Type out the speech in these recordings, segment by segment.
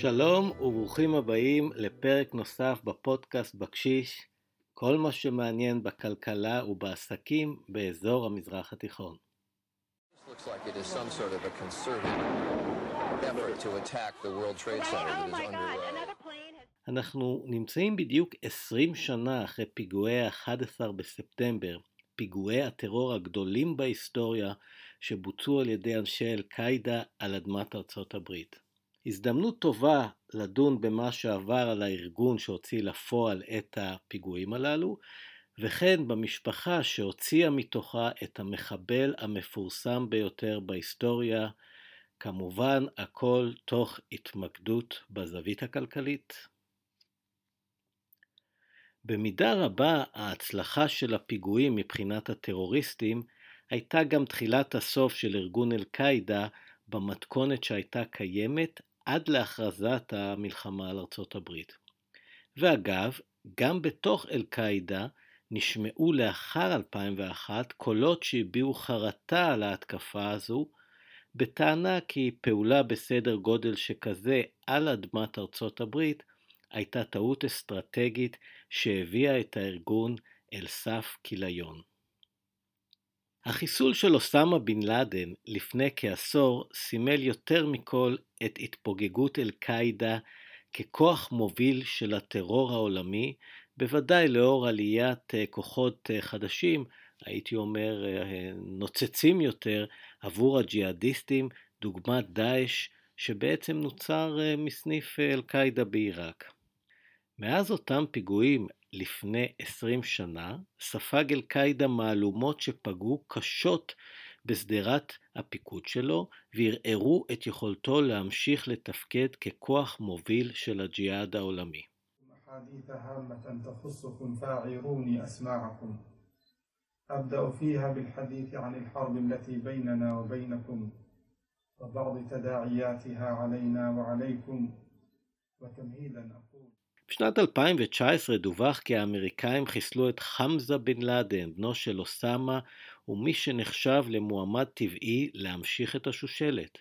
שלום וברוכים הבאים לפרק נוסף בפודקאסט בקשיש, כל מה שמעניין בכלכלה ובעסקים באזור המזרח התיכון. אנחנו נמצאים בדיוק 20 שנה אחרי פיגועי ה-11 בספטמבר, פיגועי הטרור הגדולים בהיסטוריה שבוצעו על ידי אנשי אל-קאעידה על אדמת ארצות הברית. הזדמנות טובה לדון במה שעבר על הארגון שהוציא לפועל את הפיגועים הללו, וכן במשפחה שהוציאה מתוכה את המחבל המפורסם ביותר בהיסטוריה, כמובן הכל תוך התמקדות בזווית הכלכלית. במידה רבה ההצלחה של הפיגועים מבחינת הטרוריסטים הייתה גם תחילת הסוף של ארגון אל-קאעידה במתכונת שהייתה קיימת עד להכרזת המלחמה על ארצות הברית. ואגב, גם בתוך אל-קאעידה נשמעו לאחר 2001 קולות שהביעו חרטה על ההתקפה הזו, בטענה כי פעולה בסדר גודל שכזה על אדמת ארצות הברית הייתה טעות אסטרטגית שהביאה את הארגון אל סף כיליון. החיסול של אוסמה בן לאדן לפני כעשור סימל יותר מכל את התפוגגות אל-קאעידה ככוח מוביל של הטרור העולמי, בוודאי לאור עליית אה, כוחות אה, חדשים, הייתי אומר אה, נוצצים יותר, עבור הג'יהאדיסטים, דוגמת דאעש, שבעצם נוצר מסניף אל-קאעידה בעיראק. מאז אותם פיגועים לפני 20 שנה, ספג אל-קאעידה מהלומות שפגעו קשות בשדרת הפיקוד שלו וערערו את יכולתו להמשיך לתפקד ככוח מוביל של הג'יהאד העולמי. أبدأ فيها بالحديث عن الحرب التي بيننا وبينكم وبعض تداعياتها علينا وعليكم وتمهيدا أقول בשנת 2019 דווח כי האמריקאים חיסלו את חמזה בן לאדן, בנו של אוסאמה, ומי שנחשב למועמד טבעי להמשיך את השושלת.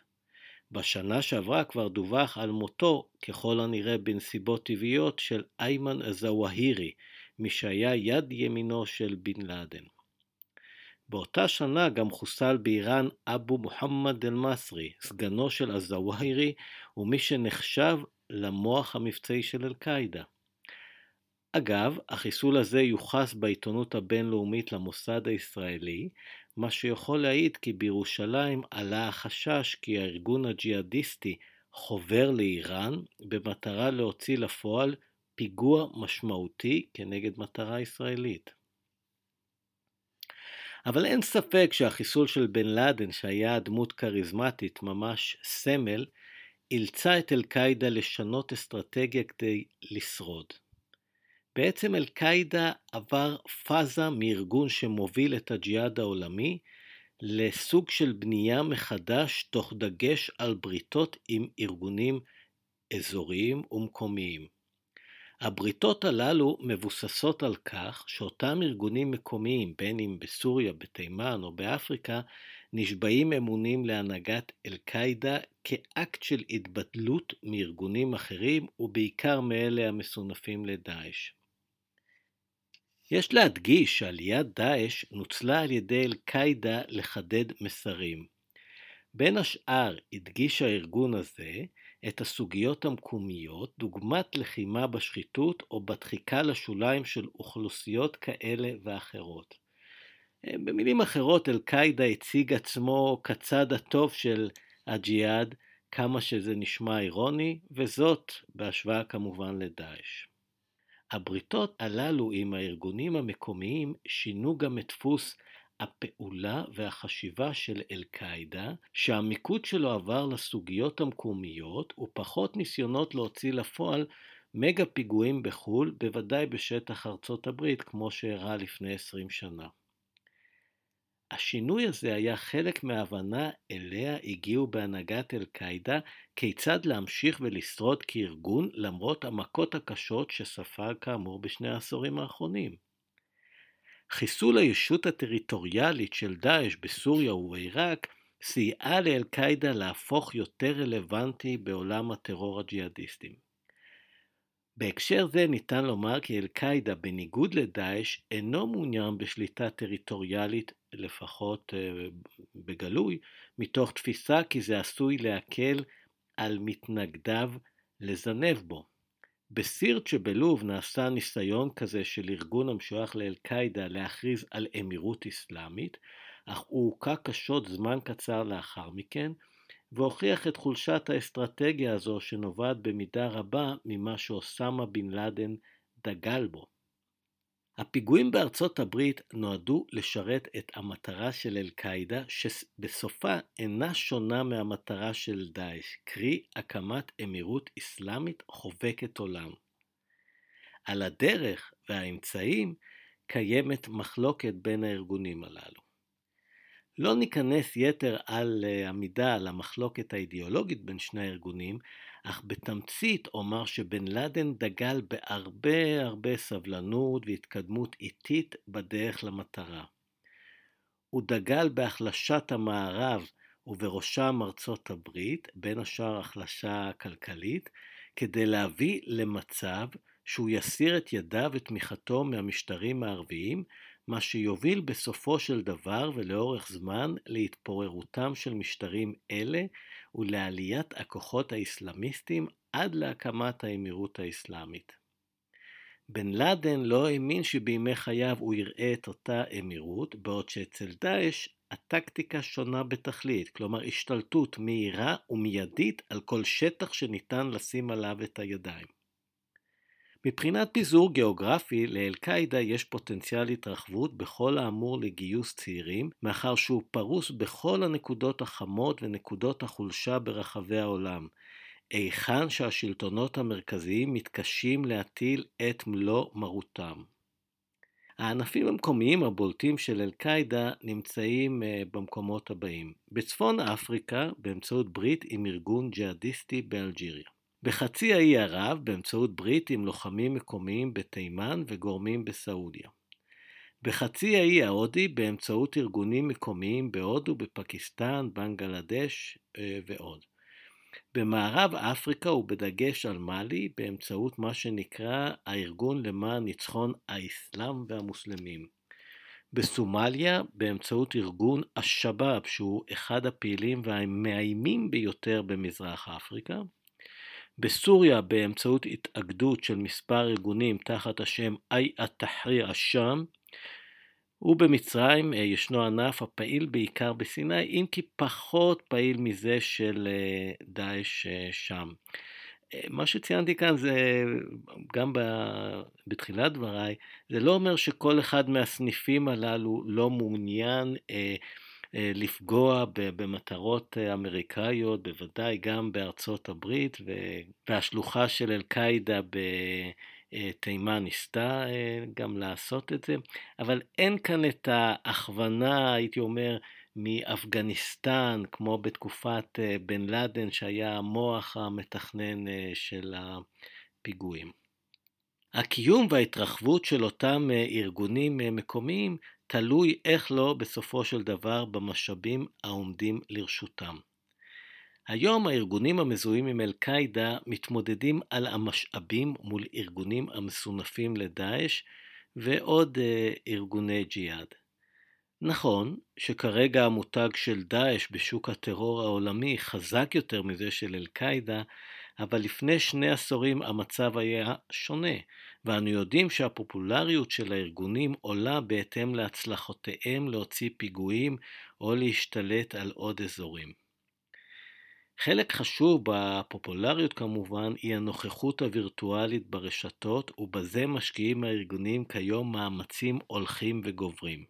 בשנה שעברה כבר דווח על מותו, ככל הנראה בנסיבות טבעיות, של איימן א-זוואהירי, מי שהיה יד ימינו של בן לאדן. באותה שנה גם חוסל באיראן אבו מוחמד אל-מסרי, סגנו של א-זוואהירי, ומי שנחשב למוח המבצעי של אל-קאעידה. אגב, החיסול הזה יוחס בעיתונות הבינלאומית למוסד הישראלי, מה שיכול להעיד כי בירושלים עלה החשש כי הארגון הג'יהאדיסטי חובר לאיראן במטרה להוציא לפועל פיגוע משמעותי כנגד מטרה ישראלית. אבל אין ספק שהחיסול של בן לאדן, שהיה דמות כריזמטית, ממש סמל, אילצה את אל-קאעידה לשנות אסטרטגיה כדי לשרוד. בעצם אל-קאעידה עבר פאזה מארגון שמוביל את הג'יהאד העולמי לסוג של בנייה מחדש תוך דגש על בריתות עם ארגונים אזוריים ומקומיים. הבריתות הללו מבוססות על כך שאותם ארגונים מקומיים, בין אם בסוריה, בתימן או באפריקה, נשבעים אמונים להנהגת אל-קאעידה כאקט של התבדלות מארגונים אחרים ובעיקר מאלה המסונפים לדאעש. יש להדגיש שעליית דאעש נוצלה על ידי אל-קאעידה לחדד מסרים. בין השאר הדגיש הארגון הזה את הסוגיות המקומיות, דוגמת לחימה בשחיתות או בדחיקה לשוליים של אוכלוסיות כאלה ואחרות. במילים אחרות, אל-קאעידה הציג עצמו כצד הטוב של הג'יהאד, כמה שזה נשמע אירוני, וזאת בהשוואה כמובן לדאעש. הבריתות הללו עם הארגונים המקומיים שינו גם את דפוס הפעולה והחשיבה של אל-קאעידה, שהמיקוד שלו עבר לסוגיות המקומיות ופחות ניסיונות להוציא לפועל מגה פיגועים בחו"ל, בוודאי בשטח ארצות הברית, כמו שאירע לפני 20 שנה. השינוי הזה היה חלק מההבנה אליה הגיעו בהנהגת אל-קאעידה כיצד להמשיך ולשרוד כארגון למרות המכות הקשות שספג כאמור בשני העשורים האחרונים. חיסול הישות הטריטוריאלית של דאעש בסוריה ובעיראק סייעה לאל-קאעידה להפוך יותר רלוונטי בעולם הטרור הג'יהאדיסטים. בהקשר זה ניתן לומר כי אל-קאעידה, בניגוד לדאעש, אינו מעוניין בשליטה טריטוריאלית, לפחות אה, בגלוי, מתוך תפיסה כי זה עשוי להקל על מתנגדיו לזנב בו. בסירט שבלוב נעשה ניסיון כזה של ארגון המשוייך לאל-קאעידה להכריז על אמירות אסלאמית, אך הוא הוכה קשות זמן קצר לאחר מכן, והוכיח את חולשת האסטרטגיה הזו שנובעת במידה רבה ממה שאוסמה בן לאדן דגל בו. הפיגועים בארצות הברית נועדו לשרת את המטרה של אל-קאעידה, שבסופה אינה שונה מהמטרה של דאעש, קרי הקמת אמירות אסלאמית חובקת עולם. על הדרך והאמצעים קיימת מחלוקת בין הארגונים הללו. לא ניכנס יתר על אה, עמידה על המחלוקת האידיאולוגית בין שני הארגונים, אך בתמצית אומר שבן לאדן דגל בהרבה הרבה סבלנות והתקדמות איטית בדרך למטרה. הוא דגל בהחלשת המערב ובראשם ארצות הברית, בין השאר החלשה כלכלית, כדי להביא למצב שהוא יסיר את ידיו ותמיכתו מהמשטרים הערביים, מה שיוביל בסופו של דבר ולאורך זמן להתפוררותם של משטרים אלה ולעליית הכוחות האסלאמיסטיים עד להקמת האמירות האסלאמית. בן לאדן לא האמין שבימי חייו הוא יראה את אותה אמירות, בעוד שאצל דאעש הטקטיקה שונה בתכלית, כלומר השתלטות מהירה ומיידית על כל שטח שניתן לשים עליו את הידיים. מבחינת פיזור גיאוגרפי, לאל-קאעידה יש פוטנציאל התרחבות בכל האמור לגיוס צעירים, מאחר שהוא פרוס בכל הנקודות החמות ונקודות החולשה ברחבי העולם, היכן שהשלטונות המרכזיים מתקשים להטיל את מלוא מרותם. הענפים המקומיים הבולטים של אל-קאעידה נמצאים אה, במקומות הבאים: בצפון אפריקה, באמצעות ברית עם ארגון ג'יהאדיסטי באלג'יריה. בחצי האי ערב באמצעות ברית עם לוחמים מקומיים בתימן וגורמים בסעודיה. בחצי האי ההודי באמצעות ארגונים מקומיים בהודו, בפקיסטן, בנגלדש אה, ועוד. במערב אפריקה ובדגש על מאלי באמצעות מה שנקרא הארגון למען ניצחון האסלאם והמוסלמים. בסומליה באמצעות ארגון א-שבאב שהוא אחד הפעילים והמאיימים ביותר במזרח אפריקה. בסוריה באמצעות התאגדות של מספר ארגונים תחת השם אי א-תחריר א-שם, ובמצרים אה, ישנו ענף הפעיל בעיקר בסיני, אם כי פחות פעיל מזה של אה, דאעש אה, שם. מה שציינתי כאן זה, גם בתחילת דבריי, זה לא אומר שכל אחד מהסניפים הללו לא מעוניין אה, לפגוע במטרות אה, אמריקאיות, בוודאי גם בארצות הברית, והשלוחה של אל-קאעידה בתימן ניסתה אה, גם לעשות את זה, אבל אין כאן את ההכוונה, הייתי אומר, מאפגניסטן, כמו בתקופת בן לאדן, שהיה המוח המתכנן של הפיגועים. הקיום וההתרחבות של אותם ארגונים מקומיים תלוי איך לא בסופו של דבר במשאבים העומדים לרשותם. היום הארגונים המזוהים עם אל-קאעידה מתמודדים על המשאבים מול ארגונים המסונפים לדאעש ועוד אה, ארגוני ג'יהאד. נכון שכרגע המותג של דאעש בשוק הטרור העולמי חזק יותר מזה של אל-קאעידה, אבל לפני שני עשורים המצב היה שונה, ואנו יודעים שהפופולריות של הארגונים עולה בהתאם להצלחותיהם להוציא פיגועים או להשתלט על עוד אזורים. חלק חשוב בפופולריות כמובן היא הנוכחות הווירטואלית ברשתות ובזה משקיעים הארגונים כיום מאמצים הולכים וגוברים.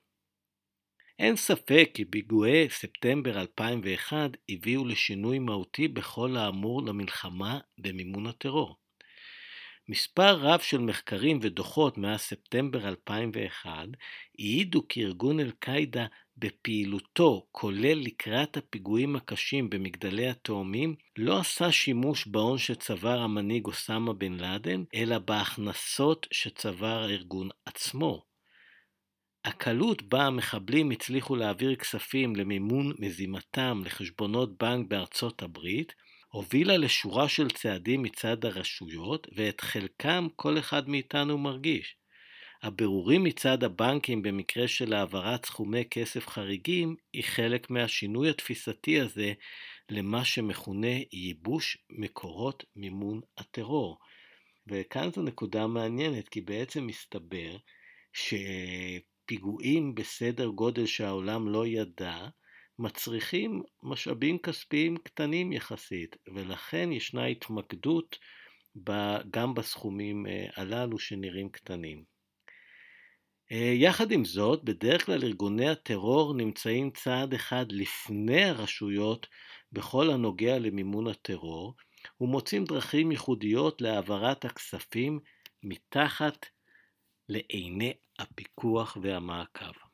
אין ספק כי פיגועי ספטמבר 2001 הביאו לשינוי מהותי בכל האמור למלחמה במימון הטרור. מספר רב של מחקרים ודוחות מאז ספטמבר 2001 העידו כי ארגון אל-קאעידה בפעילותו, כולל לקראת הפיגועים הקשים במגדלי התאומים, לא עשה שימוש בהון שצבר המנהיג אוסמה בן לאדן, אלא בהכנסות שצבר הארגון עצמו. הקלות בה המחבלים הצליחו להעביר כספים למימון מזימתם לחשבונות בנק בארצות הברית, הובילה לשורה של צעדים מצד הרשויות, ואת חלקם כל אחד מאיתנו מרגיש. הבירורים מצד הבנקים במקרה של העברת סכומי כסף חריגים היא חלק מהשינוי התפיסתי הזה למה שמכונה ייבוש מקורות מימון הטרור. וכאן זו נקודה מעניינת, כי בעצם מסתבר שפיגועים בסדר גודל שהעולם לא ידע, מצריכים משאבים כספיים קטנים יחסית, ולכן ישנה התמקדות גם בסכומים אה, הללו שנראים קטנים. אה, יחד עם זאת, בדרך כלל ארגוני הטרור נמצאים צעד אחד לפני הרשויות בכל הנוגע למימון הטרור, ומוצאים דרכים ייחודיות להעברת הכספים מתחת לעיני הפיקוח והמעקב.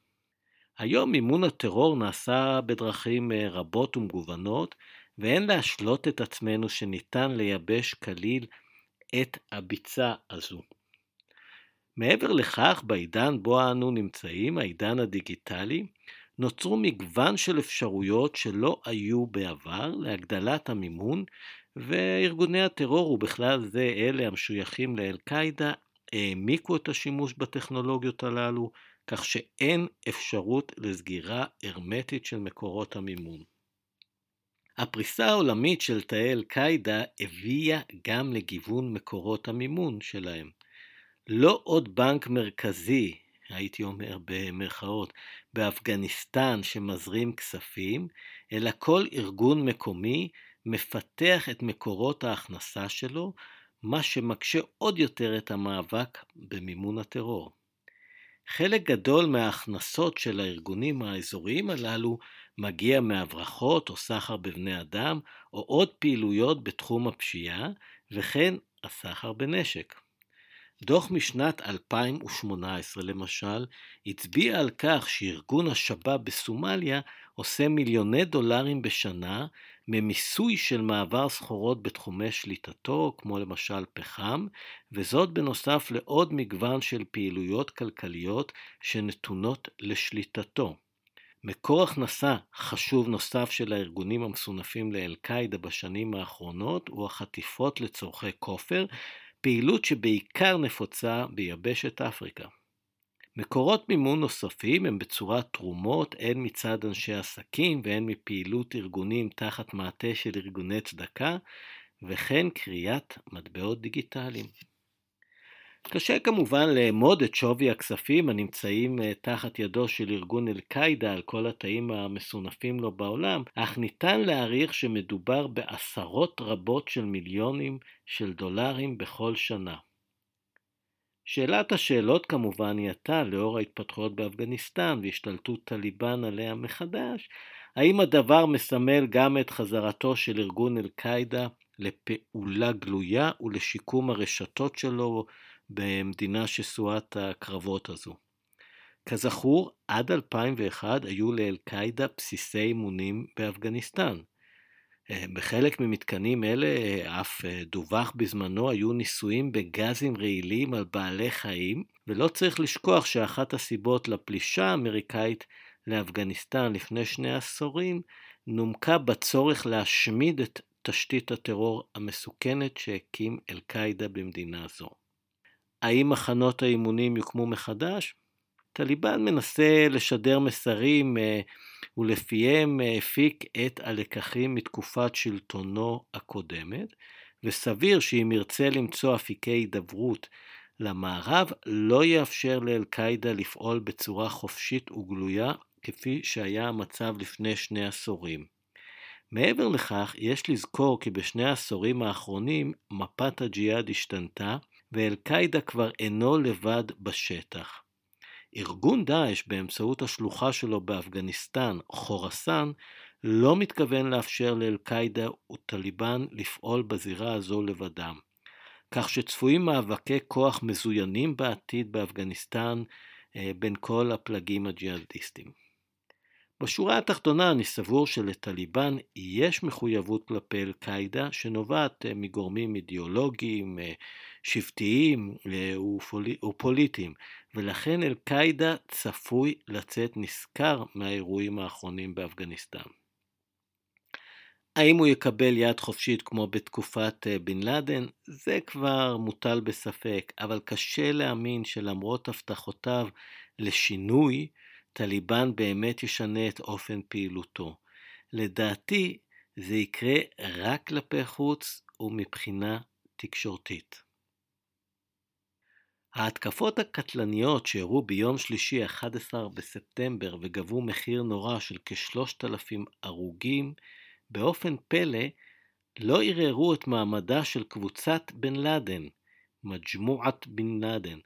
היום מימון הטרור נעשה בדרכים אה, רבות ומגוונות, ואין להשלות את עצמנו שניתן לייבש כליל את הביצה הזו. מעבר לכך, בעידן בו אנו נמצאים, העידן הדיגיטלי, נוצרו מגוון של אפשרויות שלא היו בעבר להגדלת המימון, וארגוני הטרור, ובכלל זה אלה המשויכים לאל-קאעידה, העמיקו את השימוש בטכנולוגיות הללו, כך שאין אפשרות לסגירה הרמטית של מקורות המימון. הפריסה העולמית של תאי אל-קאעידה הביאה גם לגיוון מקורות המימון שלהם. לא עוד בנק מרכזי, הייתי אומר במרכאות, באפגניסטן שמזרים כספים, אלא כל ארגון מקומי מפתח את מקורות ההכנסה שלו, מה שמקשה עוד יותר את המאבק במימון הטרור. חלק גדול מההכנסות של הארגונים האזוריים הללו מגיע מהברחות או סחר בבני אדם, או עוד פעילויות בתחום הפשיעה, וכן הסחר בנשק. דוח משנת 2018 למשל, הצביע על כך שארגון השב"ב בסומליה עושה מיליוני דולרים בשנה ממיסוי של מעבר סחורות בתחומי שליטתו, כמו למשל פחם, וזאת בנוסף לעוד מגוון של פעילויות כלכליות שנתונות לשליטתו. מקור הכנסה חשוב נוסף של הארגונים המסונפים לאל-קאעידה בשנים האחרונות הוא החטיפות לצורכי כופר, פעילות שבעיקר נפוצה ביבשת אפריקה. מקורות מימון נוספים הם בצורת תרומות הן מצד אנשי עסקים והן מפעילות ארגונים תחת מעטה של ארגוני צדקה וכן קריאת מטבעות דיגיטליים. קשה כמובן לאמוד את שווי הכספים הנמצאים אה, תחת ידו של ארגון אל-קאעידה על כל התאים המסונפים לו בעולם, אך ניתן להעריך שמדובר בעשרות רבות של מיליונים של דולרים בכל שנה. שאלת השאלות כמובן היא עתה, לאור ההתפתחויות באפגניסטן והשתלטות טליבן עליה מחדש, האם הדבר מסמל גם את חזרתו של ארגון אל-קאעידה לפעולה גלויה ולשיקום הרשתות שלו במדינה שסועת הקרבות הזו. כזכור, עד 2001 היו לאל-קאעידה בסיסי אימונים באפגניסטן. אה, בחלק ממתקנים אלה אה, אף אה, דווח בזמנו היו ניסויים בגזים רעילים על בעלי חיים, ולא צריך לשכוח שאחת הסיבות לפלישה האמריקאית לאפגניסטן לפני שני עשורים נומקה בצורך להשמיד את תשתית הטרור המסוכנת שהקים אל-קאעידה במדינה זו. האם מחנות האימונים יוקמו מחדש? טליבן מנסה לשדר מסרים אה, ולפיהם אה, הפיק את הלקחים מתקופת שלטונו הקודמת, וסביר שאם ירצה למצוא אפיקי הידברות למערב, לא יאפשר לאל-קאעידה לפעול בצורה חופשית וגלויה כפי שהיה המצב לפני שני עשורים. מעבר לכך, יש לזכור כי בשני העשורים האחרונים מפת הג'יהאד השתנתה, ואל-קאעידה כבר אינו לבד בשטח. ארגון דאעש באמצעות השלוחה שלו באפגניסטן, חורסן, לא מתכוון לאפשר לאל-קאעידה וטליבן לפעול בזירה הזו לבדם. כך שצפויים מאבקי כוח מזוינים בעתיד באפגניסטן אה, בין כל הפלגים הג'יהאדיסטים. בשורה התחתונה אני סבור שלטליבן יש מחויבות כלפי אל-קאעידה שנובעת אה, מגורמים אידיאולוגיים, אה, שבטיים ופוליטיים, ולכן אל-קאעידה צפוי לצאת נשכר מהאירועים האחרונים באפגניסטן. האם הוא יקבל יד חופשית כמו בתקופת אה, בן לאדן? זה כבר מוטל בספק, אבל קשה להאמין שלמרות הבטחותיו לשינוי, טליבן באמת ישנה את אופן פעילותו. לדעתי, זה יקרה רק כלפי חוץ ומבחינה תקשורתית. ההתקפות הקטלניות שאירעו ביום שלישי 11 בספטמבר וגבו מחיר נורא של כ-3,000 הרוגים, באופן פלא לא ערערו את מעמדה של קבוצת בן לאדן, מג'מועת בן לאדן,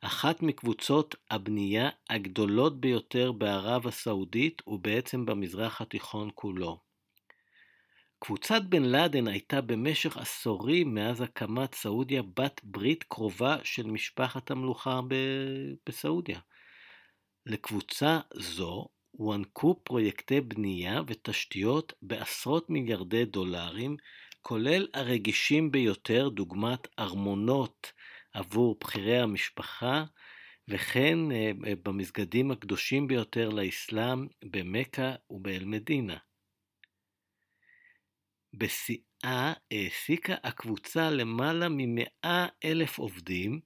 אחת מקבוצות הבנייה הגדולות ביותר בערב הסעודית ובעצם במזרח התיכון כולו. קבוצת בן לאדן הייתה במשך עשורים מאז הקמת סעודיה בת ברית קרובה של משפחת המלוכה בסעודיה. לקבוצה זו הוענקו פרויקטי בנייה ותשתיות בעשרות מיליארדי דולרים, כולל הרגישים ביותר דוגמת ארמונות עבור בכירי המשפחה, וכן אה, במסגדים הקדושים ביותר לאסלאם במכה ובאל-מדינה. בשיאה העסיקה הקבוצה למעלה ממאה אלף עובדים,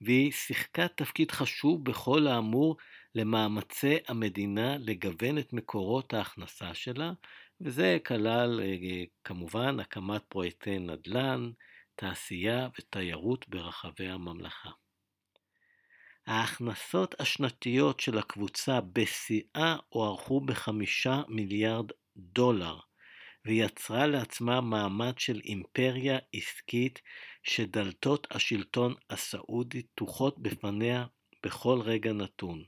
והיא שיחקה תפקיד חשוב בכל האמור למאמצי המדינה לגוון את מקורות ההכנסה שלה, וזה כלל אה, כמובן הקמת פרויקטי נדל"ן, תעשייה ותיירות ברחבי הממלכה. ההכנסות השנתיות של הקבוצה בשיאה הוערכו בחמישה מיליארד דולר, ויצרה לעצמה מעמד של אימפריה עסקית שדלתות השלטון הסעודי פתוחות בפניה בכל רגע נתון.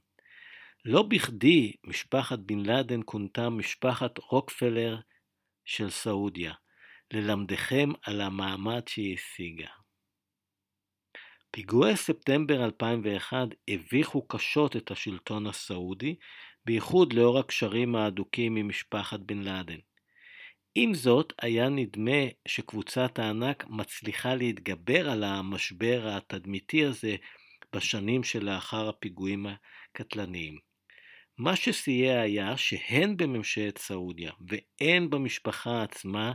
לא בכדי משפחת בן לאדן כונתה משפחת רוקפלר של סעודיה, ללמדכם על המעמד שהיא השיגה. פיגועי ספטמבר 2001 הביכו קשות את השלטון הסעודי, בייחוד לאור הקשרים ההדוקים עם משפחת בן לאדן. עם זאת, היה נדמה שקבוצת הענק מצליחה להתגבר על המשבר התדמיתי הזה בשנים שלאחר הפיגועים הקטלניים. מה שסייע היה שהן בממשלת סעודיה והן במשפחה עצמה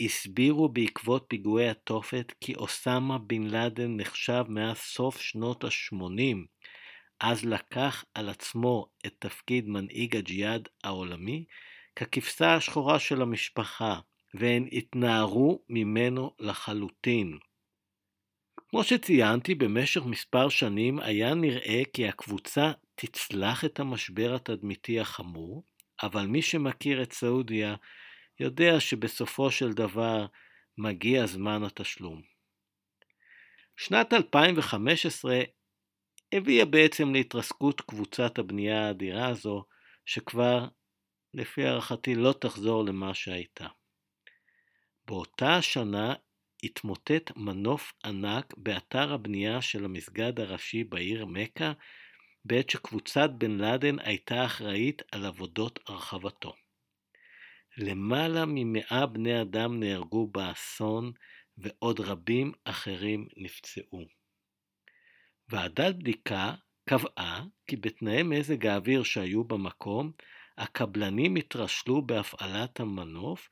הסבירו בעקבות פיגועי התופת כי אוסמה בן לאדן נחשב מאז סוף שנות ה-80, אז לקח על עצמו את תפקיד מנהיג הג'יהאד העולמי, ככבשה השחורה של המשפחה, והן התנערו ממנו לחלוטין. כמו שציינתי, במשך מספר שנים היה נראה כי הקבוצה תצלח את המשבר התדמיתי החמור, אבל מי שמכיר את סעודיה יודע שבסופו של דבר מגיע זמן התשלום. שנת 2015 הביאה בעצם להתרסקות קבוצת הבנייה האדירה הזו, שכבר לפי הערכתי לא תחזור למה שהייתה. באותה השנה התמוטט מנוף ענק באתר הבנייה של המסגד הראשי בעיר מכה, בעת שקבוצת בן לאדן הייתה אחראית על עבודות הרחבתו. למעלה ממאה בני אדם נהרגו באסון ועוד רבים אחרים נפצעו. ועדת בדיקה קבעה כי בתנאי מזג האוויר שהיו במקום, הקבלנים התרשלו בהפעלת המנוף,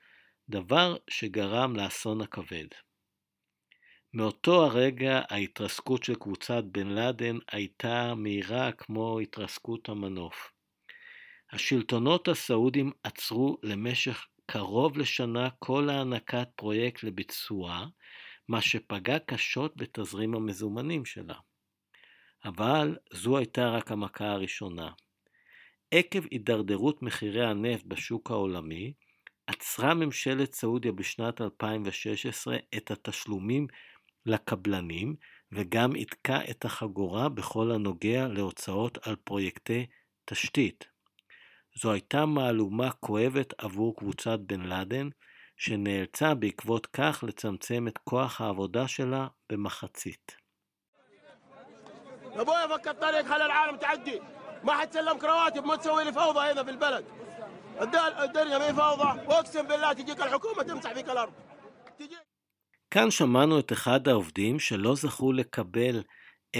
דבר שגרם לאסון הכבד. מאותו הרגע ההתרסקות של קבוצת בן לאדן הייתה מהירה כמו התרסקות המנוף. השלטונות הסעודים עצרו למשך קרוב לשנה כל הענקת פרויקט לביצוע, מה שפגע קשות בתזרים המזומנים שלה. אבל זו הייתה רק המכה הראשונה. עקב הידרדרות מחירי הנפט בשוק העולמי, עצרה ממשלת סעודיה בשנת 2016 את התשלומים לקבלנים וגם יתקע את החגורה בכל הנוגע להוצאות על פרויקטי תשתית. זו הייתה מהלומה כואבת עבור קבוצת בן לאדן, שנאלצה בעקבות כך לצמצם את כוח העבודה שלה במחצית. ما حتسلمك رواتب ما تسوي لي فوضى هنا في البلد الدنيا ما فوضى واقسم بالله تجيك الحكومه تمسح فيك الارض כאן שמענו את אחד העובדים שלא זכו לקבל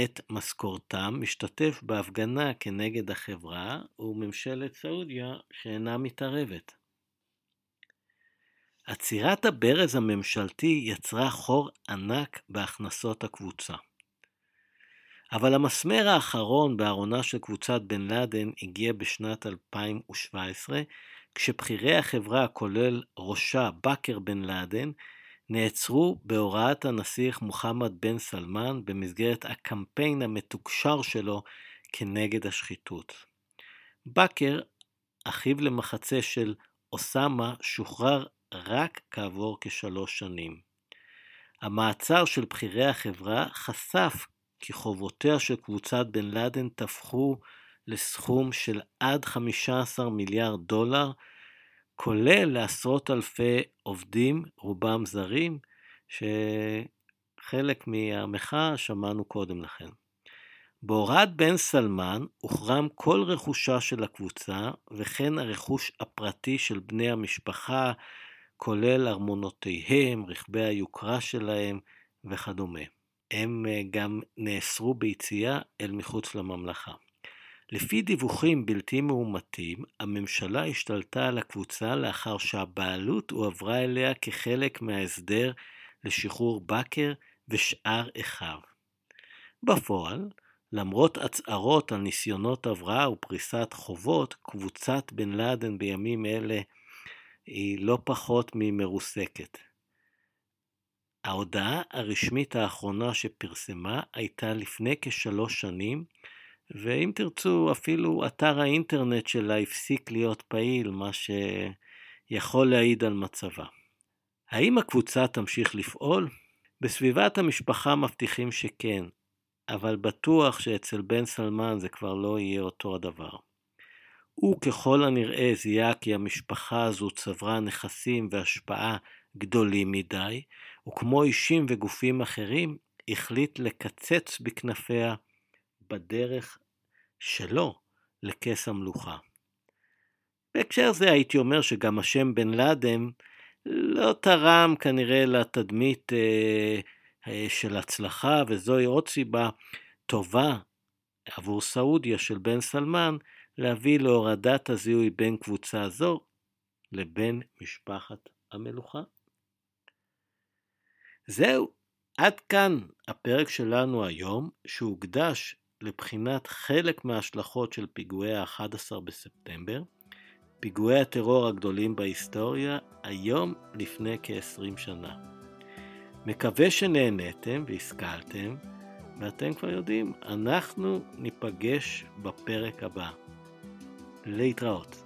את משכורתם, משתתף בהפגנה כנגד החברה וממשלת סעודיה שאינה מתערבת. עצירת הברז הממשלתי יצרה חור ענק בהכנסות הקבוצה. אבל המסמר האחרון בארונה של קבוצת בן לאדן הגיע בשנת 2017, כשבכירי החברה, כולל ראשה בכר בן לאדן, נעצרו בהוראת הנסיך מוחמד בן סלמן במסגרת הקמפיין המתוקשר שלו כנגד השחיתות. בכר, אחיו למחצה של אוסאמה, שוחרר רק כעבור כשלוש שנים. המעצר של בכירי החברה חשף כי חובותיה של קבוצת בן לאדן תפחו לסכום של עד 15 מיליארד דולר, כולל לעשרות אלפי עובדים, רובם זרים, שחלק מהמחאה שמענו קודם לכן. בהוראת בן סלמן הוחרם כל רכושה של הקבוצה, וכן הרכוש הפרטי של בני המשפחה, כולל ארמונותיהם, רכבי היוקרה שלהם וכדומה. הם אה, גם נאסרו ביציאה אל מחוץ לממלכה. לפי דיווחים בלתי מאומתים, הממשלה השתלטה על הקבוצה לאחר שהבעלות הועברה אליה כחלק מההסדר לשחרור בכר ושאר אחיו. בפועל, למרות הצהרות על ניסיונות הבראה ופריסת חובות, קבוצת בן לאדן בימים אלה היא לא פחות ממרוסקת. ההודעה הרשמית האחרונה שפרסמה הייתה לפני כשלוש שנים, ואם תרצו, אפילו אתר האינטרנט שלה הפסיק להיות פעיל, מה שיכול להעיד על מצבה. האם הקבוצה תמשיך לפעול? בסביבת המשפחה מבטיחים שכן, אבל בטוח שאצל בן סלמן זה כבר לא יהיה אותו הדבר. הוא ככל הנראה זיהה כי המשפחה הזו צברה נכסים והשפעה גדולים מדי, וכמו אישים וגופים אחרים, החליט לקצץ בכנפיה בדרך שלו לכס המלוכה. בהקשר זה הייתי אומר שגם השם בן לאדן לא תרם כנראה לתדמית אה, אה, של הצלחה, וזוהי עוד סיבה טובה עבור סעודיה של בן סלמן להביא להורדת הזיהוי בין קבוצה זו לבין משפחת המלוכה. זהו, עד כאן הפרק שלנו היום, שהוקדש לבחינת חלק מההשלכות של פיגועי ה-11 בספטמבר, פיגועי הטרור הגדולים בהיסטוריה, היום לפני כ-20 שנה. מקווה שנהניתם והשכלתם, ואתם כבר יודעים, אנחנו ניפגש בפרק הבא. להתראות.